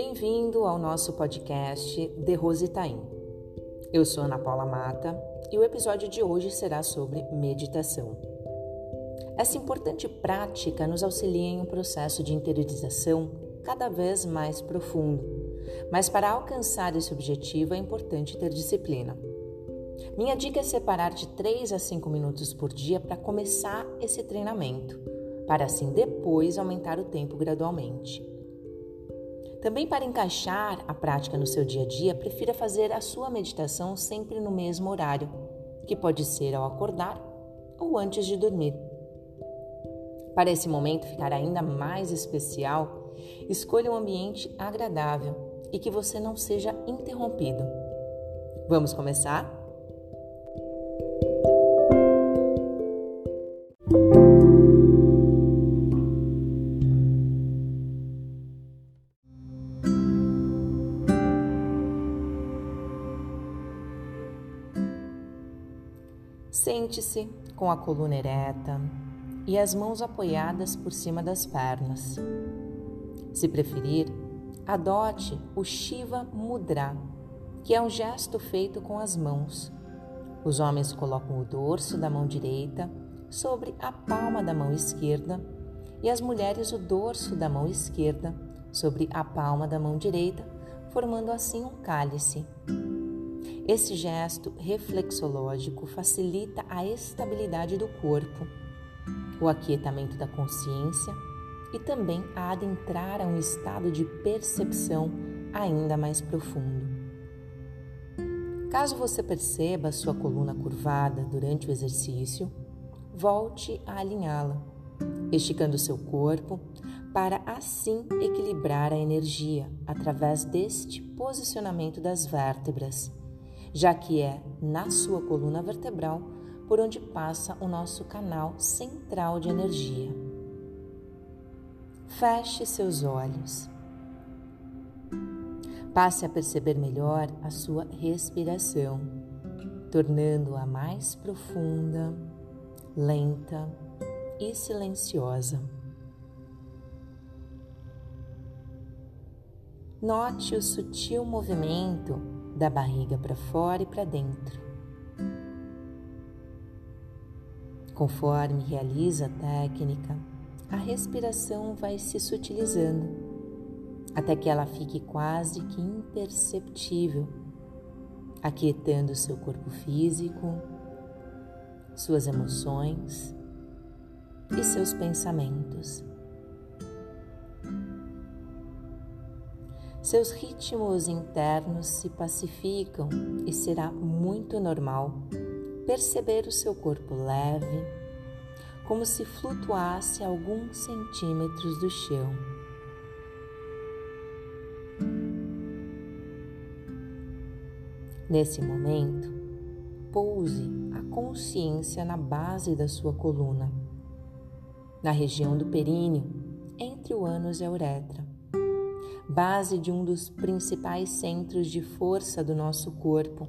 Bem-vindo ao nosso podcast The Rose Taim. Eu sou Ana Paula Mata e o episódio de hoje será sobre meditação. Essa importante prática nos auxilia em um processo de interiorização cada vez mais profundo, mas para alcançar esse objetivo é importante ter disciplina. Minha dica é separar de 3 a 5 minutos por dia para começar esse treinamento, para assim depois aumentar o tempo gradualmente. Também para encaixar a prática no seu dia a dia, prefira fazer a sua meditação sempre no mesmo horário, que pode ser ao acordar ou antes de dormir. Para esse momento ficar ainda mais especial, escolha um ambiente agradável e que você não seja interrompido. Vamos começar? Sente-se com a coluna ereta e as mãos apoiadas por cima das pernas. Se preferir, adote o Shiva Mudra, que é um gesto feito com as mãos. Os homens colocam o dorso da mão direita sobre a palma da mão esquerda e as mulheres o dorso da mão esquerda sobre a palma da mão direita, formando assim um cálice. Esse gesto reflexológico facilita a estabilidade do corpo, o aquietamento da consciência e também a adentrar a um estado de percepção ainda mais profundo. Caso você perceba sua coluna curvada durante o exercício, volte a alinhá-la, esticando seu corpo para assim equilibrar a energia através deste posicionamento das vértebras já que é na sua coluna vertebral por onde passa o nosso canal central de energia. Feche seus olhos. Passe a perceber melhor a sua respiração, tornando-a mais profunda, lenta e silenciosa. Note o sutil movimento da barriga para fora e para dentro. Conforme realiza a técnica, a respiração vai se sutilizando até que ela fique quase que imperceptível, aquietando seu corpo físico, suas emoções e seus pensamentos. Seus ritmos internos se pacificam e será muito normal perceber o seu corpo leve, como se flutuasse alguns centímetros do chão. Nesse momento, pouse a consciência na base da sua coluna, na região do períneo, entre o ânus e a uretra base de um dos principais centros de força do nosso corpo,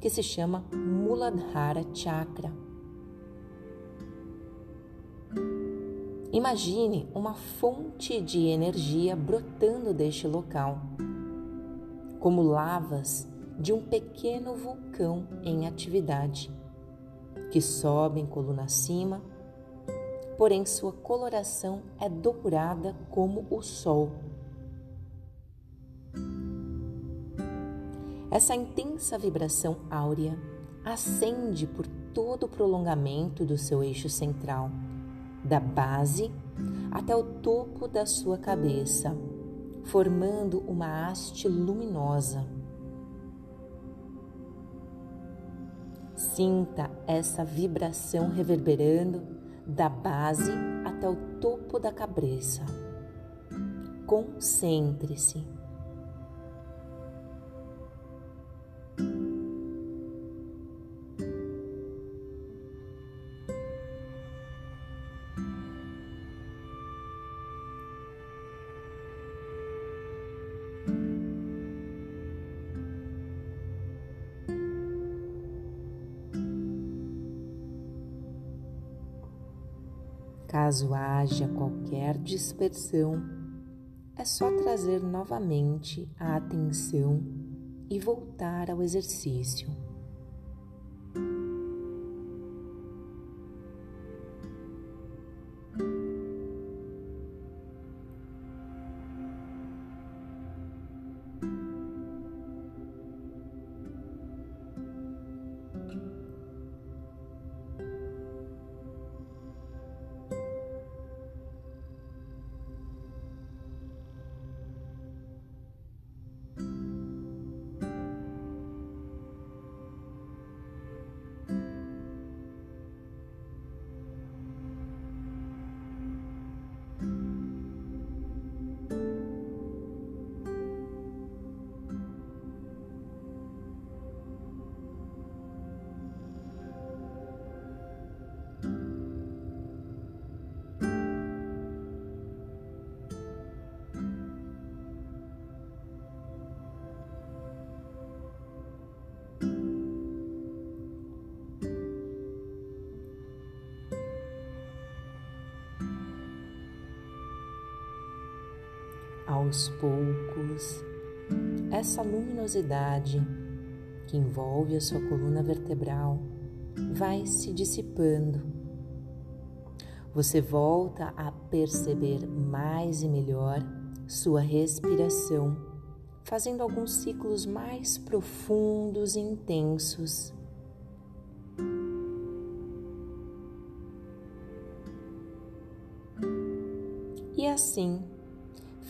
que se chama Muladhara Chakra. Imagine uma fonte de energia brotando deste local, como lavas de um pequeno vulcão em atividade, que sobe em coluna acima, porém sua coloração é dourada como o sol Essa intensa vibração áurea ascende por todo o prolongamento do seu eixo central, da base até o topo da sua cabeça, formando uma haste luminosa. Sinta essa vibração reverberando da base até o topo da cabeça. Concentre-se. Caso haja qualquer dispersão, é só trazer novamente a atenção e voltar ao exercício. Aos poucos, essa luminosidade que envolve a sua coluna vertebral vai se dissipando. Você volta a perceber mais e melhor sua respiração, fazendo alguns ciclos mais profundos e intensos. E assim,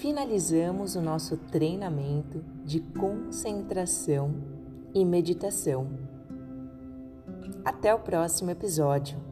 finalizamos o nosso treinamento de concentração e meditação. Até o próximo episódio.